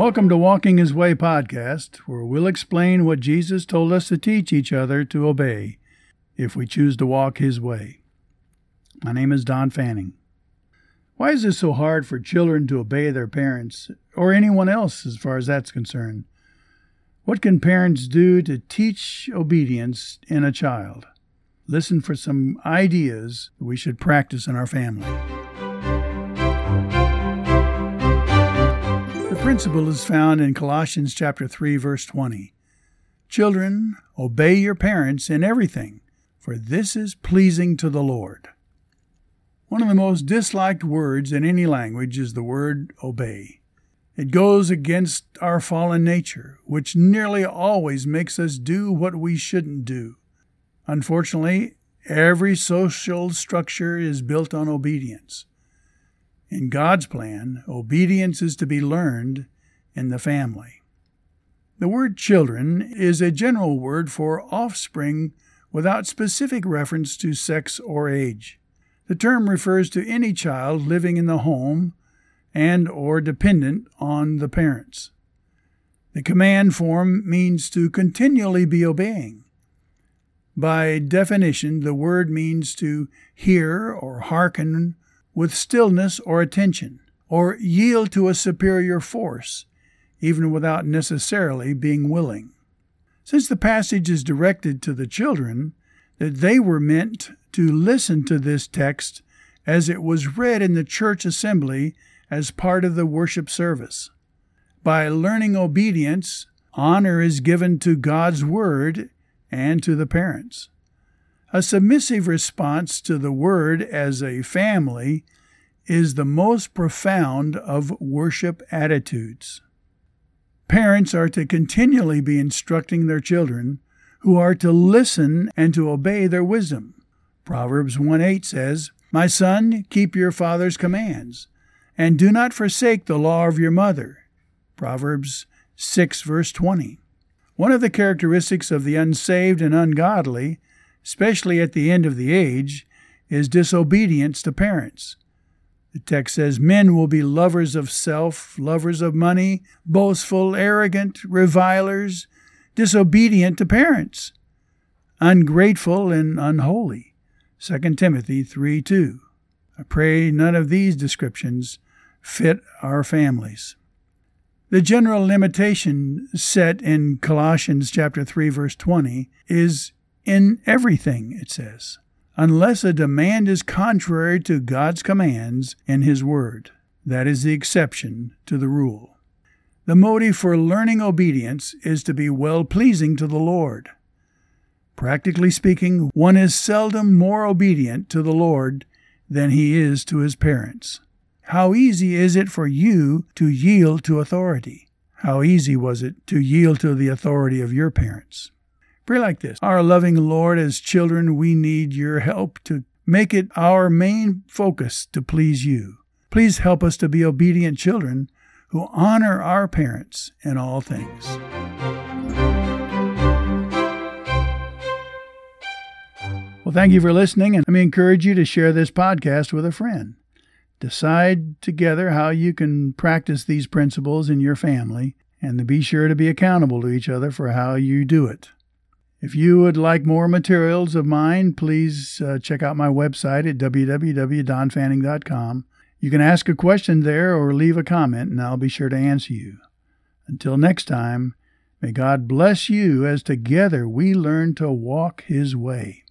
Welcome to Walking His Way podcast, where we'll explain what Jesus told us to teach each other to obey if we choose to walk His way. My name is Don Fanning. Why is it so hard for children to obey their parents, or anyone else as far as that's concerned? What can parents do to teach obedience in a child? Listen for some ideas we should practice in our family. Principle is found in Colossians chapter 3 verse 20. Children, obey your parents in everything, for this is pleasing to the Lord. One of the most disliked words in any language is the word obey. It goes against our fallen nature, which nearly always makes us do what we shouldn't do. Unfortunately, every social structure is built on obedience. In God's plan, obedience is to be learned in the family. The word children is a general word for offspring without specific reference to sex or age. The term refers to any child living in the home and or dependent on the parents. The command form means to continually be obeying. By definition, the word means to hear or hearken with stillness or attention, or yield to a superior force, even without necessarily being willing. Since the passage is directed to the children, that they were meant to listen to this text as it was read in the church assembly as part of the worship service. By learning obedience, honor is given to God's Word and to the parents. A submissive response to the Word as a family is the most profound of worship attitudes. Parents are to continually be instructing their children, who are to listen and to obey their wisdom. Proverbs 1 8 says, My son, keep your father's commands and do not forsake the law of your mother. Proverbs 6, verse 20. One of the characteristics of the unsaved and ungodly, especially at the end of the age, is disobedience to parents. The text says, Men will be lovers of self, lovers of money, boastful, arrogant, revilers, disobedient to parents, ungrateful, and unholy. 2 Timothy 3 2. I pray none of these descriptions fit our families. The general limitation set in Colossians chapter 3 verse 20 is in everything it says, unless a demand is contrary to God's commands and his word. That is the exception to the rule. The motive for learning obedience is to be well pleasing to the Lord. Practically speaking, one is seldom more obedient to the Lord than he is to his parents. How easy is it for you to yield to authority? How easy was it to yield to the authority of your parents? Pray like this Our loving Lord, as children, we need your help to make it our main focus to please you. Please help us to be obedient children who honor our parents in all things. Well, thank you for listening, and let me encourage you to share this podcast with a friend. Decide together how you can practice these principles in your family and be sure to be accountable to each other for how you do it. If you would like more materials of mine, please uh, check out my website at www.donfanning.com. You can ask a question there or leave a comment, and I'll be sure to answer you. Until next time, may God bless you as together we learn to walk His way.